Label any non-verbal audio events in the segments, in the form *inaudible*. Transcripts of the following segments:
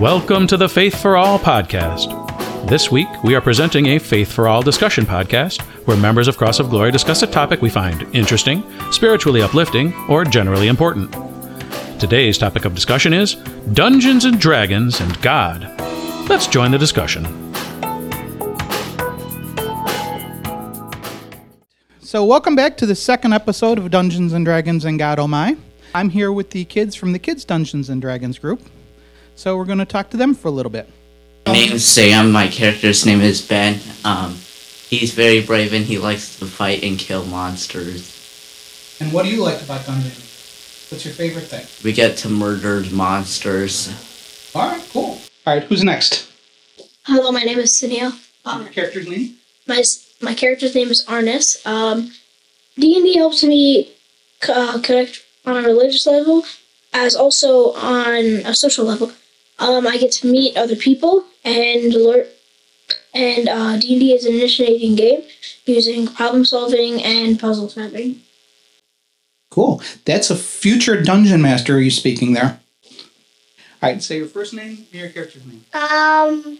Welcome to the Faith for All podcast. This week, we are presenting a Faith for All discussion podcast where members of Cross of Glory discuss a topic we find interesting, spiritually uplifting, or generally important. Today's topic of discussion is Dungeons and Dragons and God. Let's join the discussion. So, welcome back to the second episode of Dungeons and Dragons and God Oh My. I'm here with the kids from the Kids Dungeons and Dragons group. So, we're going to talk to them for a little bit. My name is Sam. My character's name is Ben. Um, he's very brave and he likes to fight and kill monsters. And what do you like about Dungeons? What's your favorite thing? We get to murder monsters. All right, cool. All right, who's next? Hello, my name is Sunil. Your character's name? My my character's name is Arnis. Um, D and D helps me uh, connect on a religious level, as also on a social level. Um, I get to meet other people and learn. And uh, D and D is an initiating game using problem solving and puzzle solving. Cool. That's a future dungeon master Are you speaking there. All right, say your first name and your character's name. Um,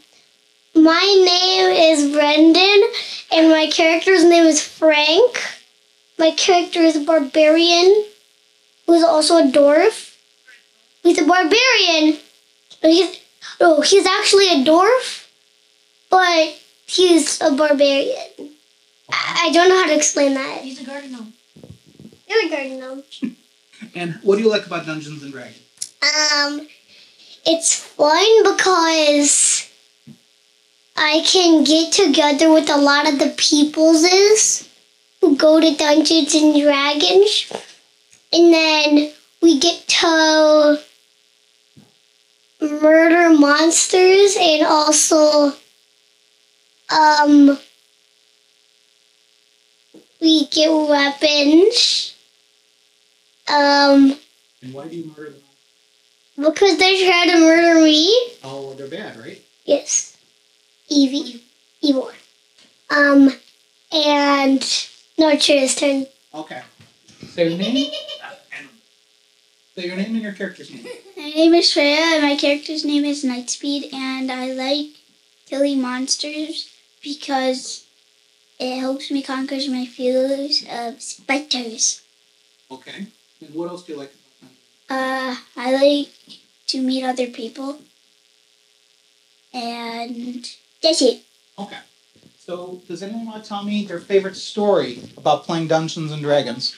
my name is Brendan, and my character's name is Frank. My character is a barbarian, who's also a dwarf. He's a barbarian. But He's oh, he's actually a dwarf, but he's a barbarian. I I don't know how to explain that. He's a garden gnome. You're a garden gnome. *laughs* And what do you like about Dungeons and Dragons? Um, it's fun because I can get together with a lot of the peopleses who go to Dungeons and Dragons, and then we get to murder monsters and also um we get weapons. Um, And why do you murder them? because they try to murder me. Oh, they're bad, right? Yes. Evie. Evil. Um, and no, it's turn. Okay. Say your Say your name and your character's name. *laughs* My name is Freya, and my character's name is Nightspeed, and I like killing monsters because it helps me conquer my fears of spiders. Okay. And what else do you like about Dungeons? Uh, I like to meet other people, and that's it. Okay. So, does anyone want to tell me their favorite story about playing Dungeons and Dragons?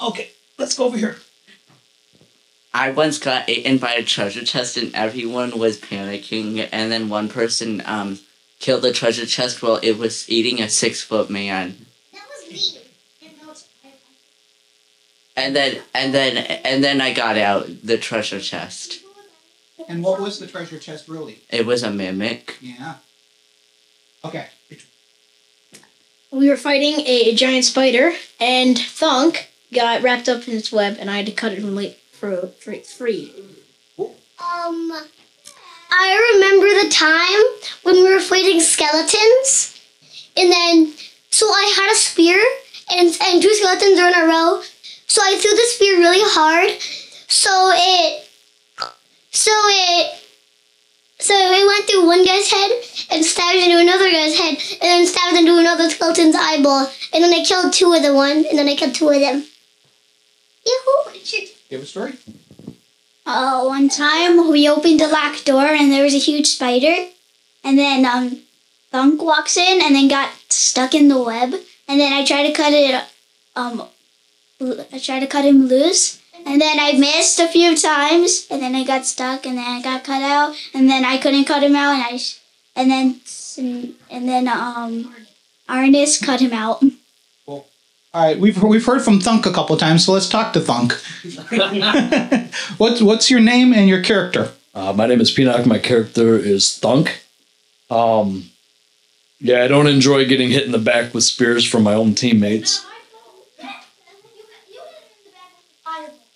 Okay, let's go over here. I once got eaten by a treasure chest and everyone was panicking. And then one person um, killed the treasure chest while it was eating a six foot man. That was me. And then and then and then I got out the treasure chest. And what was the treasure chest really? It was a mimic. Yeah. Okay. We were fighting a giant spider, and Thunk got wrapped up in its web, and I had to cut it from like for, for free. Um, I remember the time when we were fighting skeletons, and then so I had a spear, and and two skeletons are in a row. So I threw the spear really hard, so it, so it, so it went through one guy's head and stabbed into another guy's head, and then stabbed into another skeleton's eyeball, and then I killed two of the one, and then I killed two of them. Yahoo! Give a story. Uh, one time we opened a locked door and there was a huge spider, and then um, Thunk walks in and then got stuck in the web, and then I tried to cut it um, I tried to cut him loose, and then I missed a few times, and then I got stuck, and then I got cut out, and then I couldn't cut him out, and I, and then and then um, Arnis cut him out. *laughs* All right, we've we've heard from Thunk a couple times, so let's talk to Thunk. *laughs* what's what's your name and your character? Uh, my name is Pinok. My character is Thunk. Um, yeah, I don't enjoy getting hit in the back with spears from my own teammates.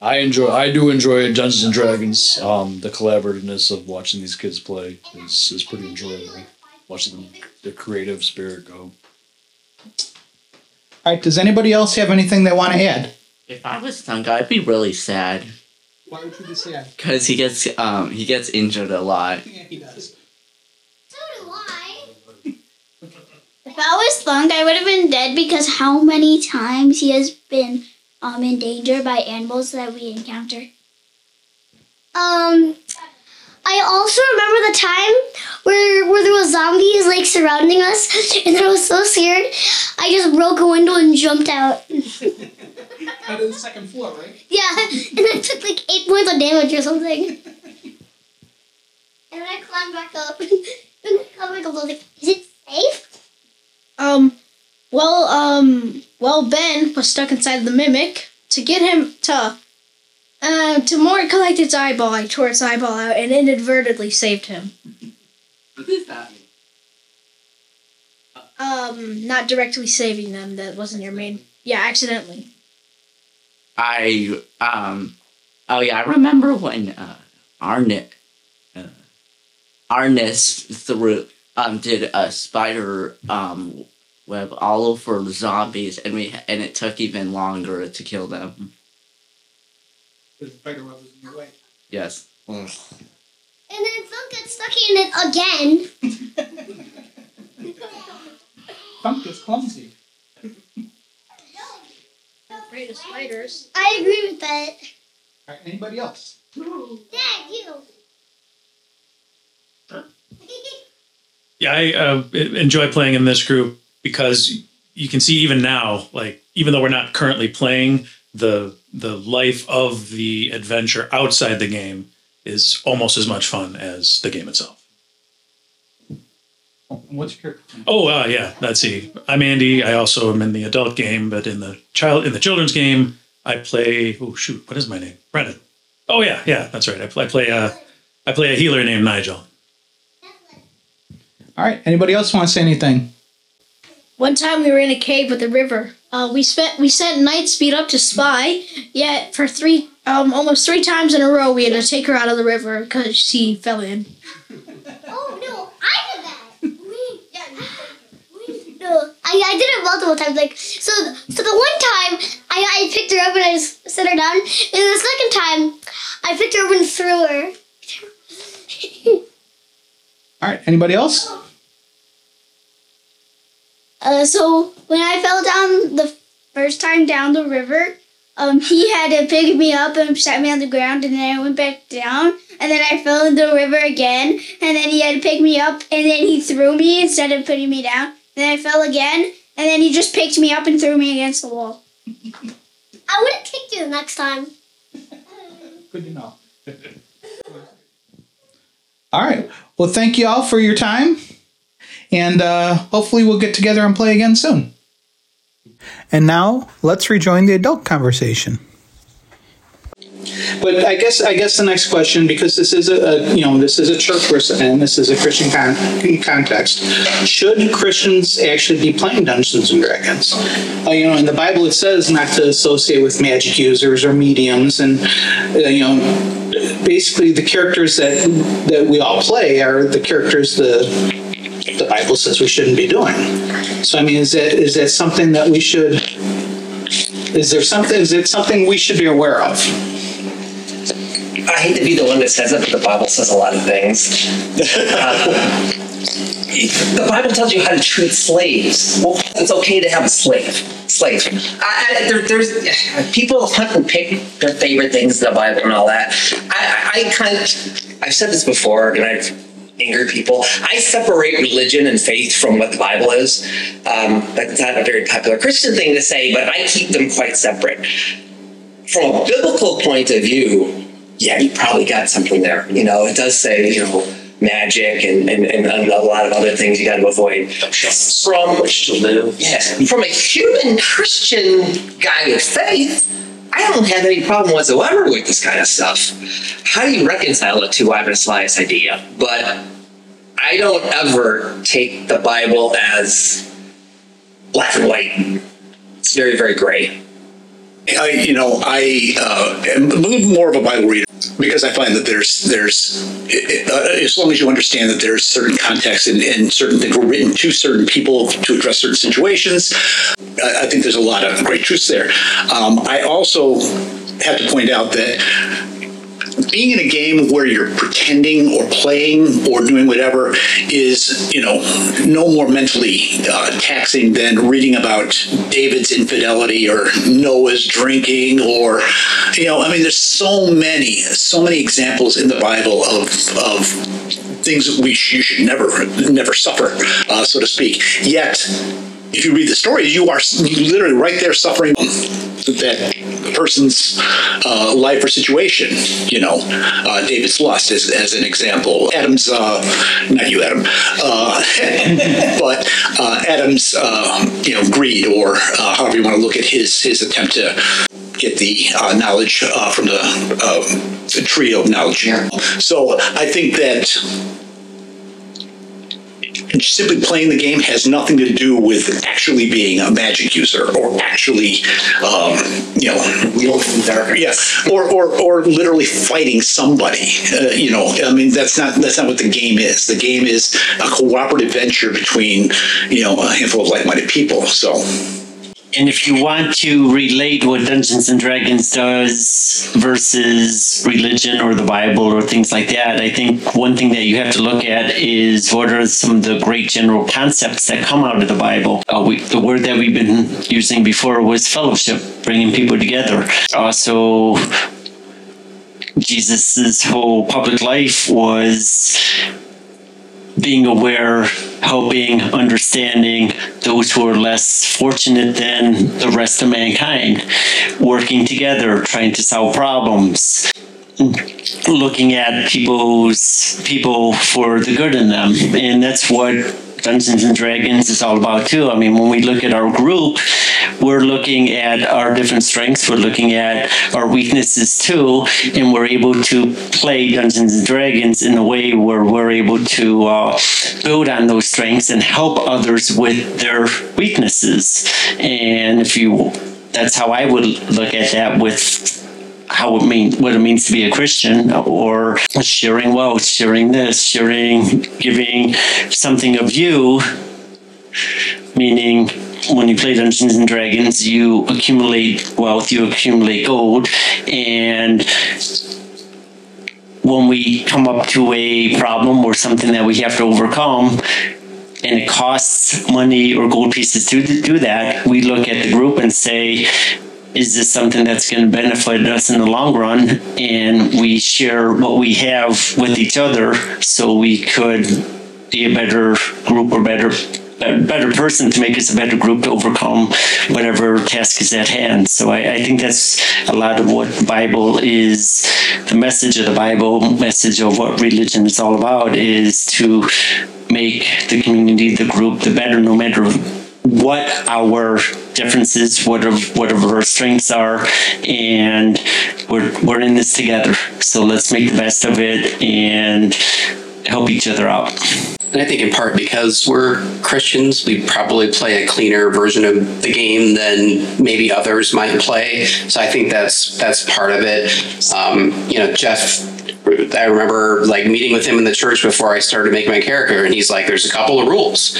I enjoy. I do enjoy Dungeons and Dragons. Um, the collaborativeness of watching these kids play is, is pretty enjoyable. Watching them, the creative spirit go. All right, does anybody else have anything they want to add? If I was Thunk, I'd be really sad. Why would you be sad? Because he gets um he gets injured a lot. Yeah, he does. So do I. If I was Thunk, I would have been dead because how many times he has been um in danger by animals that we encounter. Um, I also remember the time where where there was zombies like surrounding us, and I was so scared. I just broke a window and jumped out. Out of the second floor, right? Yeah, and I took like eight points of damage or something. And then I climbed back up. *laughs* and I climbed back up. I was like, "Is it safe?" Um, well, um, well, Ben was stuck inside the mimic. To get him to, uh, to more collect its eyeball, I tore its eyeball out and inadvertently saved him. What does that mean? Um, not directly saving them. That wasn't your main. Yeah, accidentally. I um oh yeah, I remember when uh Arnett uh, Arnis threw um did a spider um web all over zombies and we and it took even longer to kill them. Because the spider web was in your way. Yes. And then Thunk got stuck in it again. *laughs* Thunk is clumsy. Afraid of spiders. I agree with that. All right, anybody else? Dad, you. *laughs* Yeah, I uh, enjoy playing in this group because you can see even now, like even though we're not currently playing, the the life of the adventure outside the game is almost as much fun as the game itself. Oh, what's your character? Oh, uh, yeah, let's see. I'm Andy. I also am in the adult game, but in the child in the children's game, I play. Oh shoot, what is my name? Brennan. Oh yeah, yeah, that's right. I play. I play a. I play a healer named Nigel. All right, anybody else want to say anything? One time we were in a cave with a river. Uh, we spent we sent Nightspeed up to spy. Yet for three um almost three times in a row we had to take her out of the river because she fell in. *laughs* Oh no, I did that. We, yeah, we, no, I, I did it multiple times. Like so, so the one time I, I picked her up and I just set her down, and the second time I picked her up and threw her. *laughs* All right, anybody else? Uh, so when I fell down the first time down the river, um, he had to pick me up and set me on the ground, and then I went back down, and then I fell in the river again, and then he had to pick me up, and then he threw me instead of putting me down, and then I fell again, and then he just picked me up and threw me against the wall. I would have kicked you the next time. Good to know. all right. Well, thank you all for your time. And uh, hopefully we'll get together and play again soon. And now let's rejoin the adult conversation. But I guess I guess the next question, because this is a, a you know this is a church person and this is a Christian con- context, should Christians actually be playing Dungeons and Dragons? Uh, you know, in the Bible it says not to associate with magic users or mediums, and uh, you know, basically the characters that that we all play are the characters the the Bible says we shouldn't be doing. So I mean, is that is that something that we should? Is there something? Is it something we should be aware of? I hate to be the one that says it, but the Bible says a lot of things. Uh, the Bible tells you how to treat slaves. Well, it's okay to have a slave. Slave. I, I, there, there's people hunt and pick their favorite things in the Bible and all that. I, I, I kind of, I've said this before, and I've angered people. I separate religion and faith from what the Bible is. Um, that's not a very popular Christian thing to say, but I keep them quite separate. From a biblical point of view, yeah, you probably got something there. You know, it does say, you know, magic and, and, and a lot of other things you got to avoid. From which to live. Yes, from a human Christian guy with faith, I don't have any problem whatsoever with this kind of stuff. How do you reconcile the two? I have idea, but I don't ever take the Bible as black and white. It's very, very gray. I, you know, I uh, am a little more of a Bible reader because I find that there's, there's, uh, as long as you understand that there's certain context and, and certain things were written to certain people to address certain situations, I, I think there's a lot of great truths there. Um, I also have to point out that being in a game where you're pretending or playing or doing whatever is, you know, no more mentally uh, taxing than reading about David's infidelity or Noah's drinking or, you know, I mean, there's so many, so many examples in the Bible of of things that we sh- you should never never suffer, uh, so to speak. Yet, if you read the story, you are literally right there suffering that person's uh, life or situation. You know, uh, David's lust as, as an example. Adam's, uh, not you, Adam, uh, *laughs* but uh, Adam's, uh, you know, greed or uh, however you want to look at his his attempt to get the uh, knowledge uh, from the, uh, the tree of knowledge. So I think that simply playing the game has nothing to do with actually being a magic user or actually, um, you know, wielding dark. Yeah, or, or or literally fighting somebody. Uh, you know, I mean, that's not that's not what the game is. The game is a cooperative venture between you know a handful of like-minded people. So. And if you want to relate what Dungeons and Dragons does versus religion or the Bible or things like that, I think one thing that you have to look at is what are some of the great general concepts that come out of the Bible. Uh, we, the word that we've been using before was fellowship, bringing people together. Also, Jesus's whole public life was being aware, helping, understanding those who are less fortunate than the rest of mankind, working together, trying to solve problems, looking at people's people for the good in them, and that's what Dungeons and Dragons is all about too. I mean, when we look at our group, we're looking at our different strengths, we're looking at our weaknesses too, and we're able to play Dungeons and Dragons in a way where we're able to uh, build on those strengths and help others with their weaknesses. And if you, that's how I would look at that with how it mean what it means to be a Christian or sharing wealth, sharing this, sharing giving something of you, meaning when you play Dungeons and Dragons, you accumulate wealth, you accumulate gold, and when we come up to a problem or something that we have to overcome, and it costs money or gold pieces to do that, we look at the group and say, is this something that's going to benefit us in the long run? And we share what we have with each other so we could be a better group or better better person to make us a better group to overcome whatever task is at hand. So I, I think that's a lot of what the Bible is, the message of the Bible, message of what religion is all about is to make the community, the group, the better no matter what our differences, whatever whatever our strengths are, and we're we're in this together. So let's make the best of it and help each other out. And I think in part because we're Christians, we probably play a cleaner version of the game than maybe others might play. So I think that's that's part of it. Um, you know, Jeff I remember like meeting with him in the church before I started making my character, and he's like, "There's a couple of rules,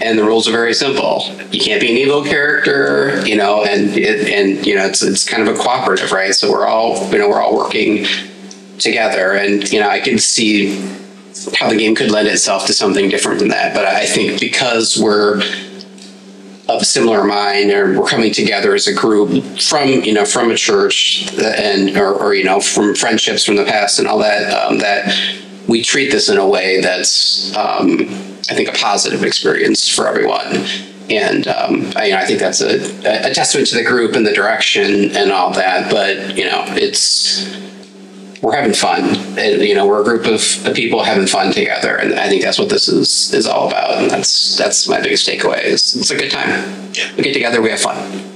and the rules are very simple. You can't be an evil character, you know, and it, and you know it's it's kind of a cooperative, right? So we're all you know we're all working together, and you know I can see how the game could lend itself to something different than that. But I think because we're of similar mind or we're coming together as a group from you know from a church and or, or you know from friendships from the past and all that um, that we treat this in a way that's um, I think a positive experience for everyone. And um, I, you know, I think that's a, a testament to the group and the direction and all that but you know it's we're having fun. And, you know, we're a group of, of people having fun together, and I think that's what this is is all about. And that's that's my biggest takeaway. Is it's a good time. We get together, we have fun.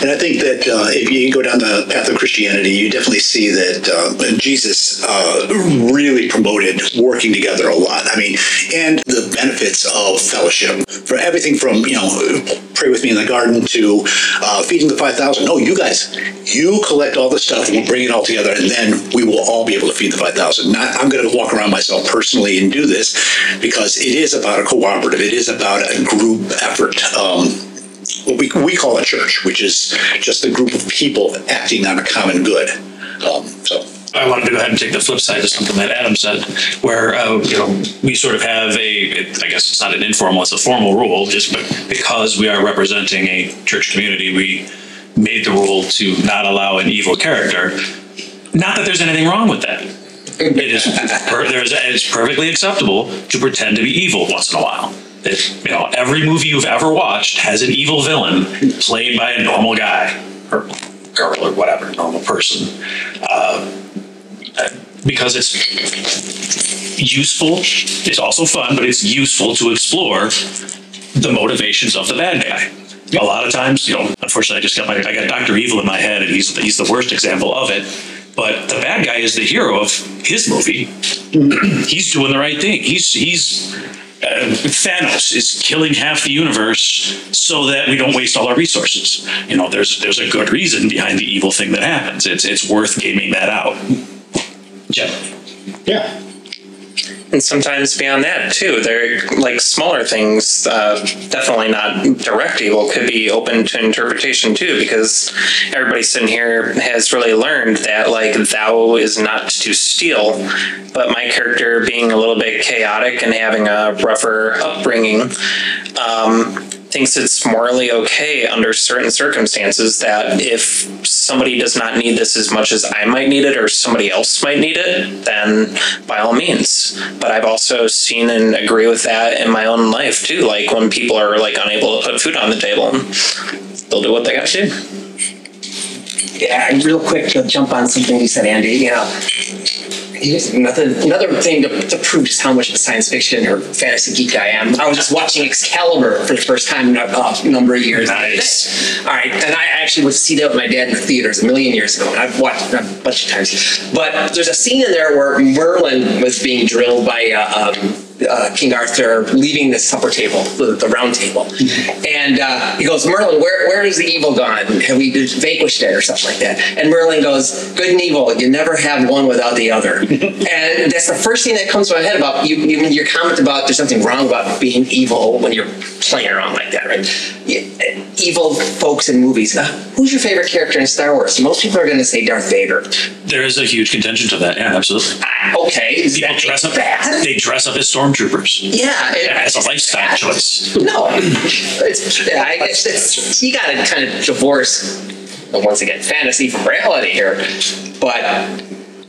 And I think that uh, if you go down the path of Christianity, you definitely see that uh, Jesus uh, really promoted working together a lot. I mean, and the benefits of fellowship for everything from, you know, pray with me in the garden to uh, feeding the 5,000. No, you guys, you collect all the stuff, we'll bring it all together, and then we will all be able to feed the 5,000. Not, I'm going to walk around myself personally and do this because it is about a cooperative, it is about a group effort. Um, what we, we call a church, which is just a group of people acting on a common good. Um, so I wanted to go ahead and take the flip side to something that Adam said, where uh, you know we sort of have a, I guess it's not an informal, it's a formal rule, just but because we are representing a church community, we made the rule to not allow an evil character. Not that there's anything wrong with that. It is per, there's it's perfectly acceptable to pretend to be evil once in a while. It, you know, every movie you've ever watched has an evil villain played by a normal guy or girl or whatever, normal person. Uh, because it's useful, it's also fun, but it's useful to explore the motivations of the bad guy. A lot of times, you know, unfortunately, I just got my I got Doctor Evil in my head, and he's he's the worst example of it. But the bad guy is the hero of his movie. *clears throat* he's doing the right thing. He's he's uh, Thanos is killing half the universe so that we don't waste all our resources. You know, there's there's a good reason behind the evil thing that happens. It's it's worth gaming that out. Generally. Yeah. and sometimes beyond that too. They're like smaller things, uh, definitely not direct evil, could be open to interpretation too, because everybody sitting here has really learned that like thou is not to steal. But my character being a little bit chaotic and having a rougher upbringing, um, thinks it's morally okay under certain circumstances that if somebody does not need this as much as I might need it or somebody else might need it, then by all means. But I've also seen and agree with that in my own life too. Like when people are like unable to put food on the table, they'll do what they gotta do. Yeah, real quick to jump on something you said, Andy. You know, another another thing to, to prove just how much of a science fiction or fantasy geek I am. I was just watching Excalibur for the first time in a uh, number of years. Nice. All right, and I actually see that with my dad in the theaters a million years ago, and I've watched it a bunch of times. But there's a scene in there where Merlin was being drilled by. Uh, um, uh, King Arthur leaving the supper table, the, the round table, and uh, he goes, "Merlin, where where is the evil gone? Have we vanquished it, or something like that?" And Merlin goes, "Good and evil, you never have one without the other." *laughs* and that's the first thing that comes to my head about you. Even your comment about there's something wrong about being evil when you're playing around like that, right? Yeah, evil folks in movies. Uh, who's your favorite character in Star Wars? Most people are going to say Darth Vader. There is a huge contention to that. Yeah, absolutely. Okay, is People that dress up. bad? They dress up as stormtroopers. Yeah, it- Yeah, it's a lifestyle choice. No, it's, I guess it's, you got to kind of divorce, once again, fantasy from reality here. But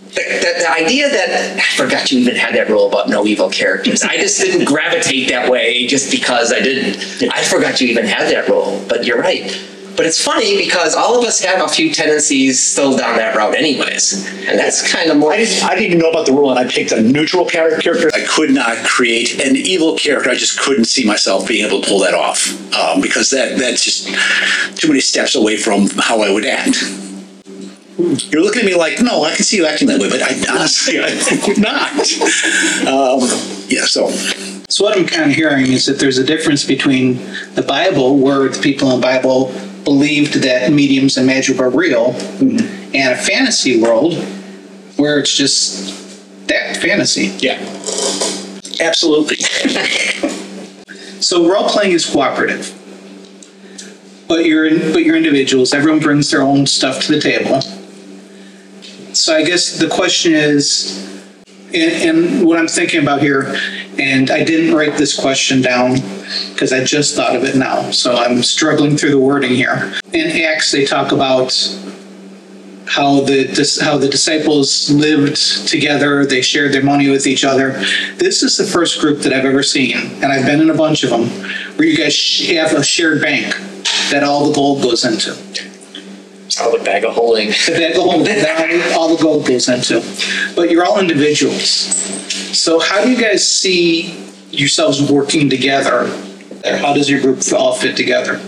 the, the, the idea that I forgot you even had that rule about no evil characters. I just didn't gravitate that way just because I didn't. I forgot you even had that rule. But you're right. But it's funny because all of us have a few tendencies still down that route, anyways, and that's kind of more. I didn't, I didn't even know about the rule, and I picked a neutral character. I could not create an evil character. I just couldn't see myself being able to pull that off um, because that that's just too many steps away from how I would act. You're looking at me like, no, I can see you acting that way, but I honestly, I would not. Um, yeah, so So what I'm kind of hearing is that there's a difference between the Bible, where the people in the Bible believed that mediums and magic are real, mm-hmm. and a fantasy world where it's just that fantasy. yeah, absolutely. *laughs* So role playing is cooperative, but you're but you're individuals. Everyone brings their own stuff to the table. So I guess the question is, and, and what I'm thinking about here, and I didn't write this question down because I just thought of it now. So I'm struggling through the wording here. In Acts, they talk about how the how the disciples lived together. They shared their money with each other. This is the first group that I've ever seen, and I've been in a bunch of them, where you guys have a shared bank that all the gold goes into. All *laughs* the bag of holding. That gold, that all the gold goes into, but you're all individuals. So how do you guys see yourselves working together? Or how does your group all fit together?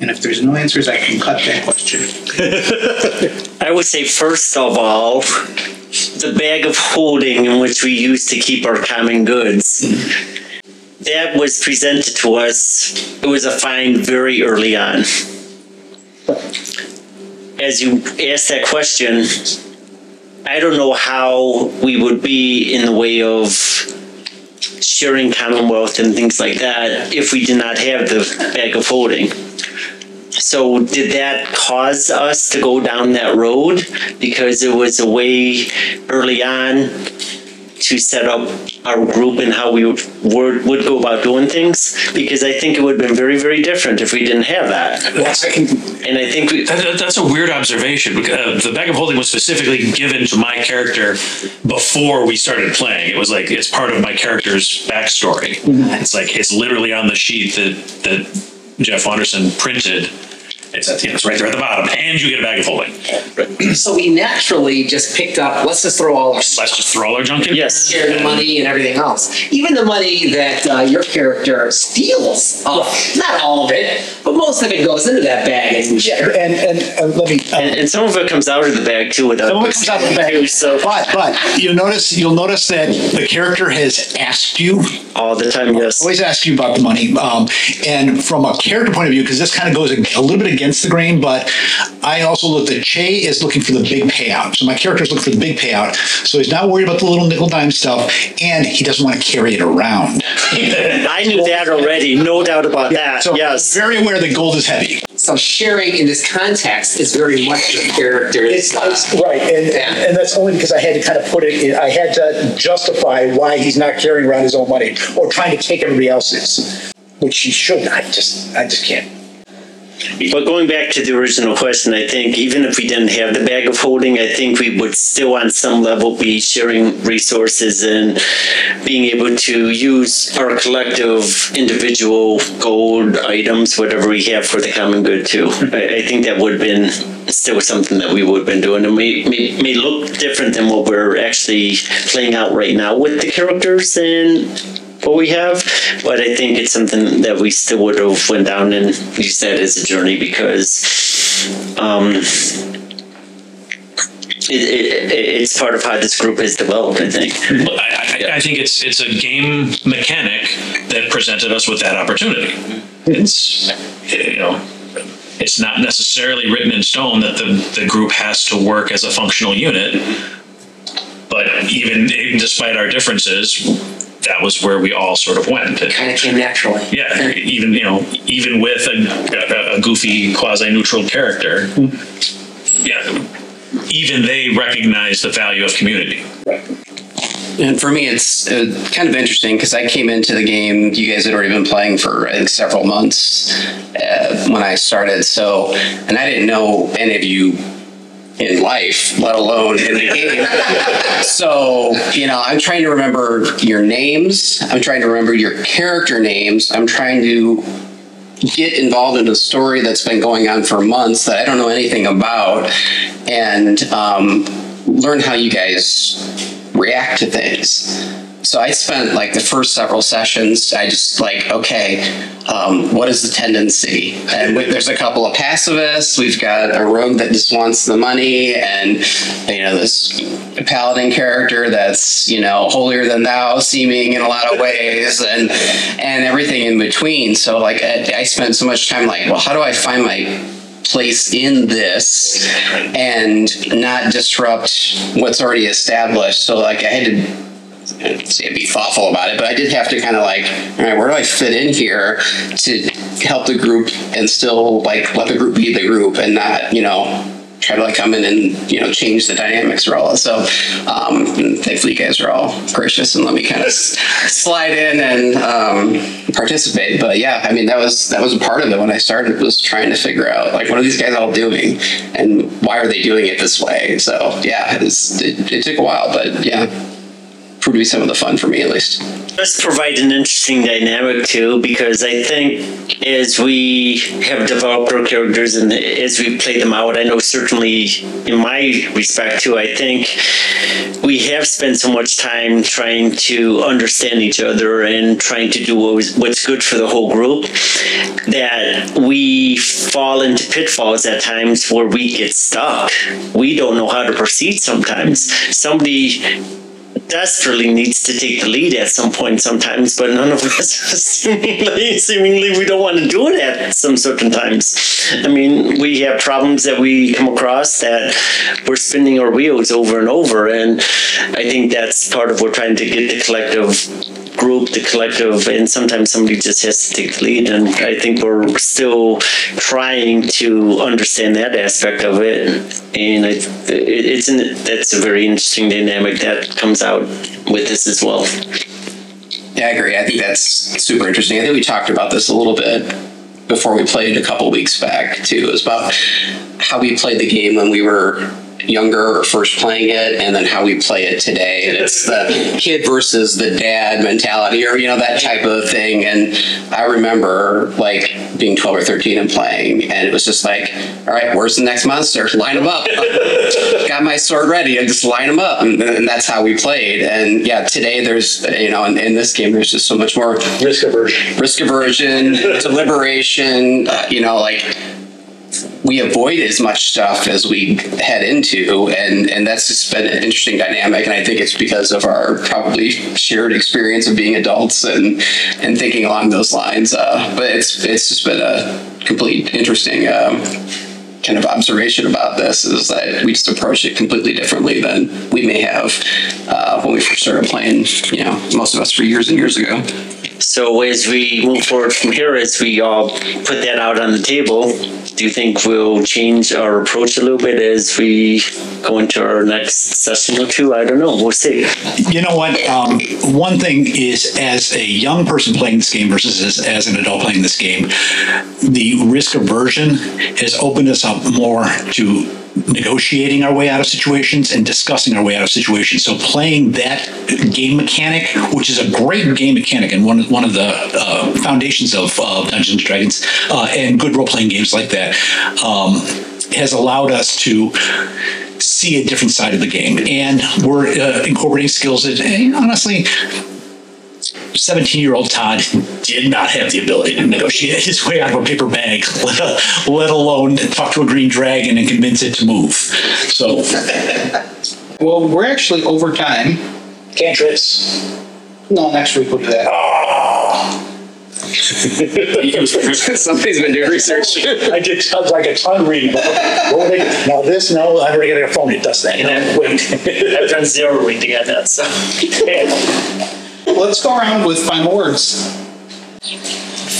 And if there's no answers, I can cut that question. *laughs* I would say, first of all, the bag of holding in which we use to keep our common goods. That was presented to us. It was a find very early on. As you ask that question, I don't know how we would be in the way of sharing Commonwealth and things like that if we did not have the bag of holding. So did that cause us to go down that road because it was a way early on to set up our group and how we would, would, would go about doing things? Because I think it would have been very, very different if we didn't have that. And I think we, That, that- that's a weird observation. because, Uh, the bag of holding was specifically given to my character before we started playing. It was like it's part of my character's backstory. It's like it's literally on the sheet that that Jeff Anderson printed. It's at, you know, it's right there at the bottom, and you get a bag of holding. So we naturally just picked up, let's just throw all our stuff, Let's just throw all our junk in. yes. share the money and everything else. Even the money that uh, your character steals, uh, not all of it, but most of it goes into that bag. And Yeah, and, and uh, let me, uh, And, and some of it comes out of the bag too without. Some of it comes out of the bag. too, So but, but you'll notice, you'll notice that the character has asked you, all the time, yes. always asked you about the money. Um, and from a character point of view, because this kind of goes a little bit against the grain, but I also look that Che is looking for the big payout. So my character is looking for the big payout. So he's not worried about the little nickel dime stuff, and he doesn't want to carry it around. *laughs* I knew that already, no doubt about that. So yes. very aware that gold is heavy. so sharing in this context is very much your character's. uh, right, and, Yeah. and that's only because I had to kind of put it. In, I had to justify why he's not carrying around his own money or trying to take everybody else's, which he shouldn't. I just, I just can't. But going back to the original question, I think even if we didn't have the bag of holding, I think we would still on some level be sharing resources and being able to use our collective individual gold items, whatever we have for the common good too. Mm-hmm. I, I think that would have been still something that we would have been doing. It may, may, may look different than what we're actually playing out right now with the characters and what we have, but I think it's something that we still would have went down and used that as a journey because um, it, it, it- it's part of how this group has developed. I think. I, I, I think it's it's a game mechanic that presented us with that opportunity. It's you know it's not necessarily written in stone that the the group has to work as a functional unit, but even despite our differences, that was where we all sort of went. It kind of came naturally. Yeah, even you know, even with a, a, a goofy quasi-neutral character, yeah, even they recognize the value of community. And for me, it's uh, kind of interesting because I came into the game. You guys had already been playing for I think several months uh, when I started. So, and I didn't know any of you in life, let alone in the game. *laughs* so, you know, I'm trying to remember your names. I'm trying to remember your character names. I'm trying to get involved in a story that's been going on for months that I don't know anything about, and um, learn how you guys react to things. So I spent like the first several sessions. I just like, okay, um, what is the tendency? And we, there's a couple of pacifists. We've got a rogue that just wants the money, and you know this paladin character that's you know holier than thou seeming in a lot of *laughs* ways, and and everything in between. So like I, I spent so much time like, well, how do I find my place in this and not disrupt what's already established. So like I had to I'd be thoughtful about it, but I did have to kind of like, all right, where do I fit in here to help the group and still like let the group be the group and not, you know, try to like come in and you know change the dynamics or all. So um, and thankfully you guys are all gracious and let me kind of slide in and um, participate. But yeah, I mean that was that was a part of it when I started was trying to figure out like what are these guys all doing and why are they doing it this way. So yeah, it, it took a while, but yeah, to be some of the fun for me at least. does provide an interesting dynamic too, because I think as we have developed our characters and as we play them out, I know certainly in my respect too, I think we have spent so much time trying to understand each other and trying to do what's good for the whole group that we fall into pitfalls at times where we get stuck. We don't know how to proceed sometimes. Somebody desperately needs to take the lead at some point sometimes, but none of us *laughs* seemingly, seemingly we don't want to do it at some certain times. I mean, we have problems that we come across that we're spinning our wheels over and over, and I think that's part of what trying to get the collective group, the collective, and sometimes somebody just has to take the lead. And I think we're still trying to understand that aspect of it. And it, it's an, that's a very interesting dynamic that comes out with this as well. Yeah, I agree. I think that's super interesting. I think we talked about this a little bit before we played a couple weeks back too. It was about how we played the game when we were younger or first playing it and then how we play it today and it's the kid versus the dad mentality or you know that type of thing and i remember like being 12 or 13 and playing and it was just like all right where's the next monster line them up got my sword ready and just line them up and, and that's how we played. And yeah today there's you know in, in this game there's just so much more risk aversion. risk aversion *laughs* deliberation uh, you know like we avoid as much stuff as we head into and and that's just been an interesting dynamic and i think it's because of our probably shared experience of being adults and and thinking along those lines. Uh, but it's it's just been a complete interesting um, kind of observation about this is that we just approach it completely differently than we may have uh, when we first started playing you know most of us for years and years ago. So as we move forward from here, as we all put that out on the table, do you think we'll change our approach a little bit as we go into our next session or two? I don't know. We'll see. You know what? Um, one thing is, as a young person playing this game versus as, as an adult playing this game, the risk aversion has opened us up more to negotiating our way out of situations and discussing our way out of situations. So playing that game mechanic, which is a great game mechanic and one one of the uh, foundations of uh, Dungeons and Dragons uh, and good role playing games like that, um, has allowed us to see a different side of the game, and we're uh, incorporating skills that hey, honestly. 17 year old Todd did not have the ability to negotiate his way out of a paper bag, let, let alone talk to a green dragon and convince it to move. So, Well, we're actually over time. cantrips. No, next week we'll do that. Ah. *laughs* somebody's been doing research I did tons, like a ton reading. What would they- Now this, no, I already got a phone, it does that. And then wait, I've done zero reading get that. So *laughs* Let's go around with final words.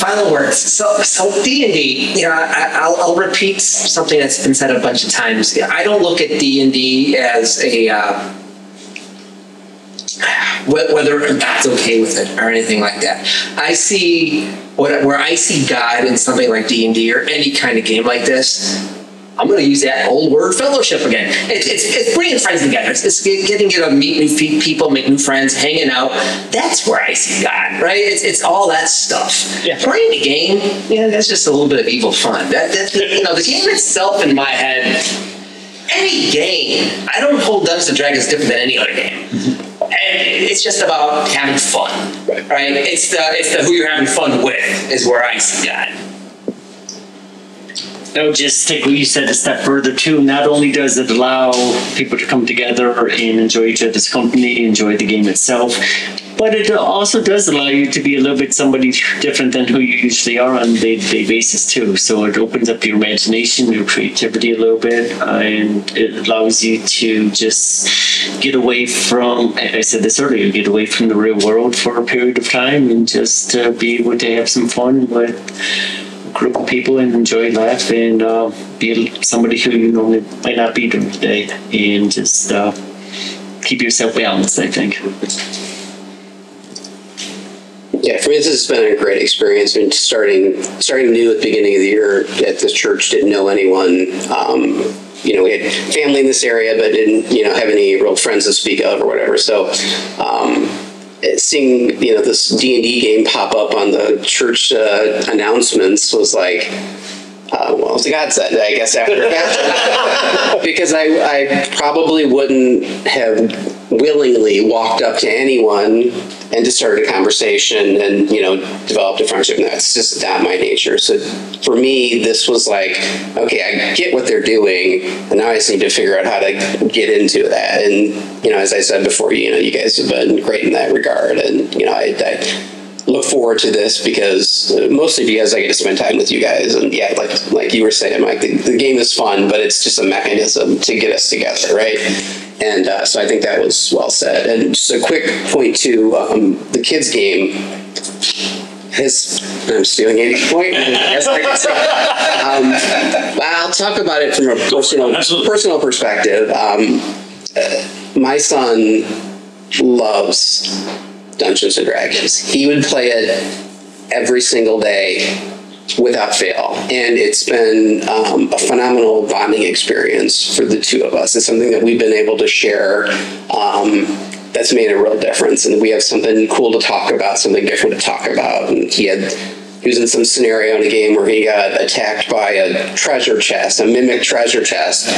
Final words. So, so D and D. You know, I, I'll, I'll repeat something that's been said a bunch of times. I don't look at D and D as a uh, wh- whether God's okay with it or anything like that. I see what where I see God in something like D and D or any kind of game like this. I'm going to use that old word, fellowship again. It's, it's, it's bringing friends together. It's, it's getting you to meet new people, make new friends, hanging out. That's where I see God, right? It's, it's all that stuff. Yeah. Playing the game, yeah, that's just a little bit of evil fun. That, that you know, the game itself in my head, any game, I don't hold Dungeons and Dragons different than any other game. Mm-hmm. And it's just about having fun, right? It's the it's the who you're having fun with is where I see God. No, just take what you said a step further too. Not only does it allow people to come together and enjoy each other's company, enjoy the game itself, but it also does allow you to be a little bit somebody different than who you usually are on a day-to-day basis too. So it opens up your imagination, your creativity a little bit, and it allows you to just get away from. I said this earlier. Get away from the real world for a period of time and just uh, be able to have some fun with group of people and enjoy life and uh, be somebody who you normally might not be during the day and just uh, keep yourself balanced, I think. Yeah, for me, this has been a great experience. I mean, starting starting new at the beginning of the year at this church, didn't know anyone. Um, you know, we had family in this area, but didn't you know have any real friends to speak of or whatever. So, um, seeing you know this D and D game pop up on the church uh, announcements was like. Uh, well, it's a godsend, I guess, after that. *laughs* because I, I probably wouldn't have willingly walked up to anyone and just started a conversation and, you know, developed a friendship. And that's just not my nature. So for me, this was like, okay, I get what they're doing, and now I just need to figure out how to get into that. And, you know, as I said before, you know, you guys have been great in that regard. And, you know, I, I look forward to this because mostly because I get to spend time with you guys. And yeah, like like you were saying, Mike, the, the game is fun, but it's just a mechanism to get us together, right? And uh, so I think that was well said. And just a quick point to um, the kids' game. His, I'm stealing Andy's point. *laughs* Yes, I can say. Um, I'll talk about it from a personal personal perspective. Um, uh, my son loves Dungeons and Dragons. He would play it every single day without fail. And it's been um, a phenomenal bonding experience for the two of us. It's something that we've been able to share. Um, that's made a real difference, and we have something cool to talk about, something different to talk about. And he had he was in some scenario in a game where he got attacked by a treasure chest, a mimic treasure chest,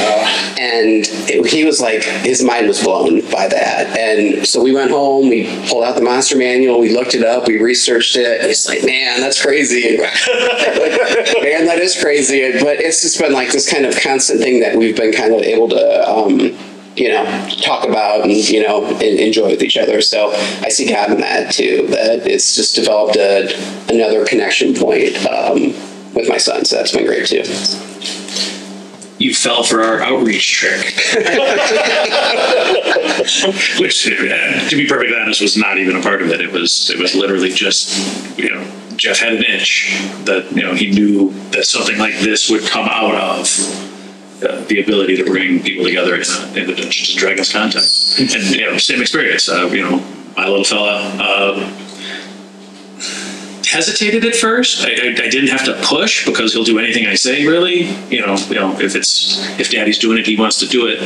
and it, he was like, his mind was blown by that. And so we went home, we pulled out the monster manual, we looked it up, we researched it. He's like, man, that's crazy. *laughs* Man, that is crazy. But it's just been like this kind of constant thing that we've been kind of able to. Um, you know, talk about and you know, and enjoy with each other. So I see God in that too. That it's just developed a, another connection point um, with my son. So that's been great too. You fell for our outreach trick, *laughs* which, uh, to be perfectly honest, was not even a part of it. It was it was literally just you know Jeff had an itch that you know he knew that something like this would come out of uh, the ability to bring people together in, a, in the Dungeons and Dragons context. And you know, same experience. Uh, you know, my little fella uh, hesitated at first. I, I, I didn't have to push because he'll do anything I say. Really, you know, you know, if it's if Daddy's doing it, he wants to do it.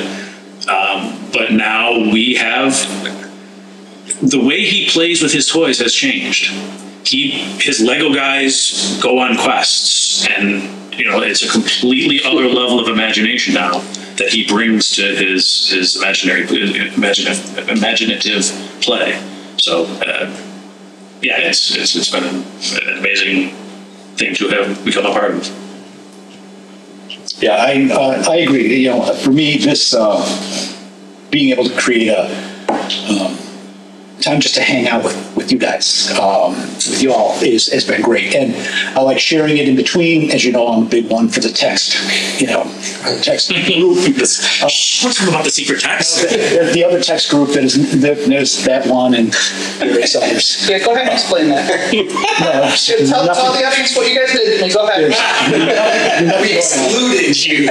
Um, but now we have the way he plays with his toys has changed. He his Lego guys go on quests and you know, it's a completely other level of imagination now that he brings to his his imaginary imaginative, imaginative play. So, uh, yeah, it's, it's it's been an amazing thing to have become a part of. Yeah, I uh, I agree. You know, for me, this uh, being able to create a um, time just to hang out with, with you guys, um, with you all, is has been great. And I like sharing it in between. As you know, I'm a big one for the text, you know, text *laughs* group. Uh, What's about the secret text? *laughs* the, the other text group that is there's that one and various others. Yeah, go ahead and explain that. *laughs* No, tell, nothing- tell the audience what you guys did. Go ahead. we excluded you.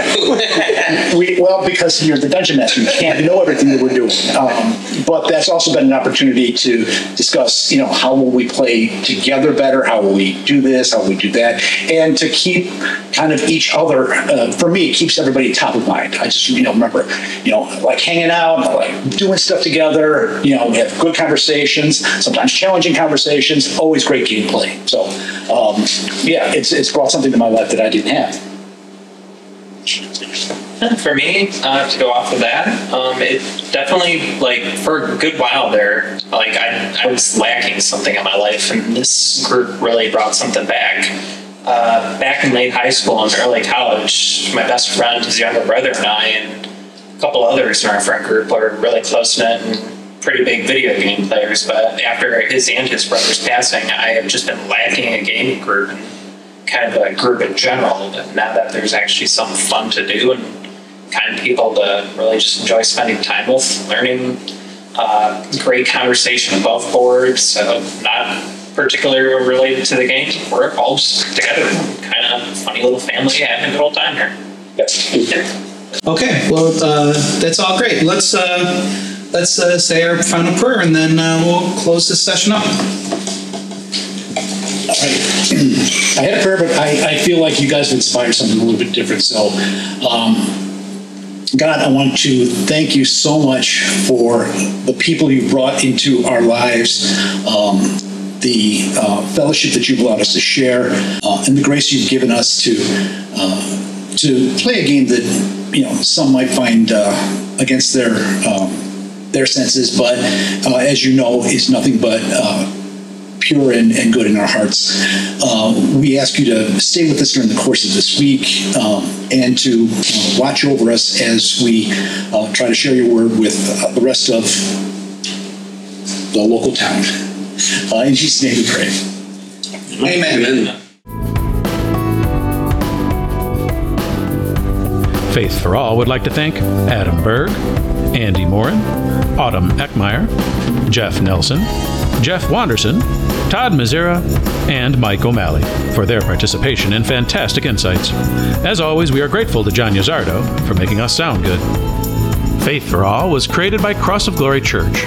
we, well, because you're the dungeon master, you can't know everything that we're doing. Um, but that's also been an opportunity to discuss, you know, how will we play together better? How will we do this? How will we do that? And to keep kind of each other, uh, for me, it keeps everybody top of mind. I just, you know, remember, you know, like hanging out, like doing stuff together, you know, we have good conversations, sometimes challenging conversations, always great gameplay. So, um, yeah, it's, it's brought something to my life that I didn't have. *laughs* For me, uh, to go off of that, um, it definitely like for a good while there, like I, I was lacking something in my life, and this group really brought something back. Uh, back in late high school and early college, my best friend, his younger brother, and I, and a couple others in our friend group were really close knit and pretty big video game players. But after his and his brother's passing, I have just been lacking a gaming group and kind of a group in general. But now that there's actually something fun to do and kind of people to really just enjoy spending time with, learning, uh, great conversation above board, so not particularly related to the game. We're all just together, kind of funny little family, having a good old time here. Yes. Okay, well, uh, that's all great. Let's uh, let's uh, say our final prayer, and then uh, we'll close this session up. *clears throat* I had a prayer, but I, I feel like you guys have inspired something a little bit different. So, um, God, I want to thank you so much for the people you brought into our lives, um, the uh, fellowship that you've allowed us to share, uh, and the grace you've given us to uh, to play a game that you know some might find uh, against their um, their senses, but uh, as you know, is nothing but uh, pure and, and good in our hearts. Uh, we ask you to stay with us during the course of this week um, and to uh, watch over us as we uh, try to share your word with uh, the rest of the local town. Uh, in Jesus' name we pray. Amen. Faith for All would like to thank Adam Berg, Andy Morin, Autumn Eckmeyer, Jeff Nelson, Jeff Wanderson, Todd Mazera, and Mike O'Malley for their participation and fantastic insights. As always, we are grateful to John Yazardo for making us sound good. Faith for All was created by Cross of Glory Church.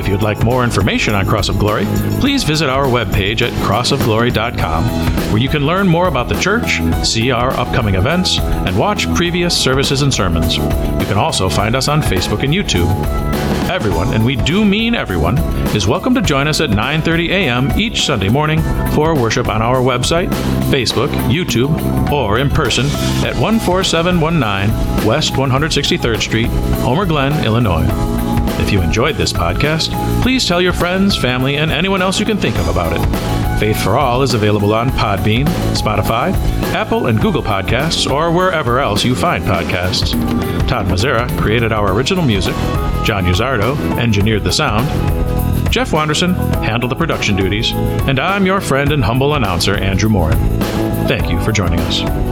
If you'd like more information on Cross of Glory, please visit our webpage at crossofglory.com, where you can learn more about the church, see our upcoming events, and watch previous services and sermons. You can also find us on Facebook and YouTube. Everyone, and we do mean everyone, is welcome to join us at 9:30 a.m. each Sunday morning for worship on our website, Facebook, YouTube, or in person at 14719 West 163rd Street, Homer Glen, Illinois. If you enjoyed this podcast, please tell your friends, family, and anyone else you can think of about it. Faith for All is available on Podbean, Spotify, Apple and Google Podcasts, or wherever else you find podcasts. Todd Mazera created our original music. John Uzardo engineered the sound. Jeff Wanderson handled the production duties. And I'm your friend and humble announcer, Andrew Morin. Thank you for joining us.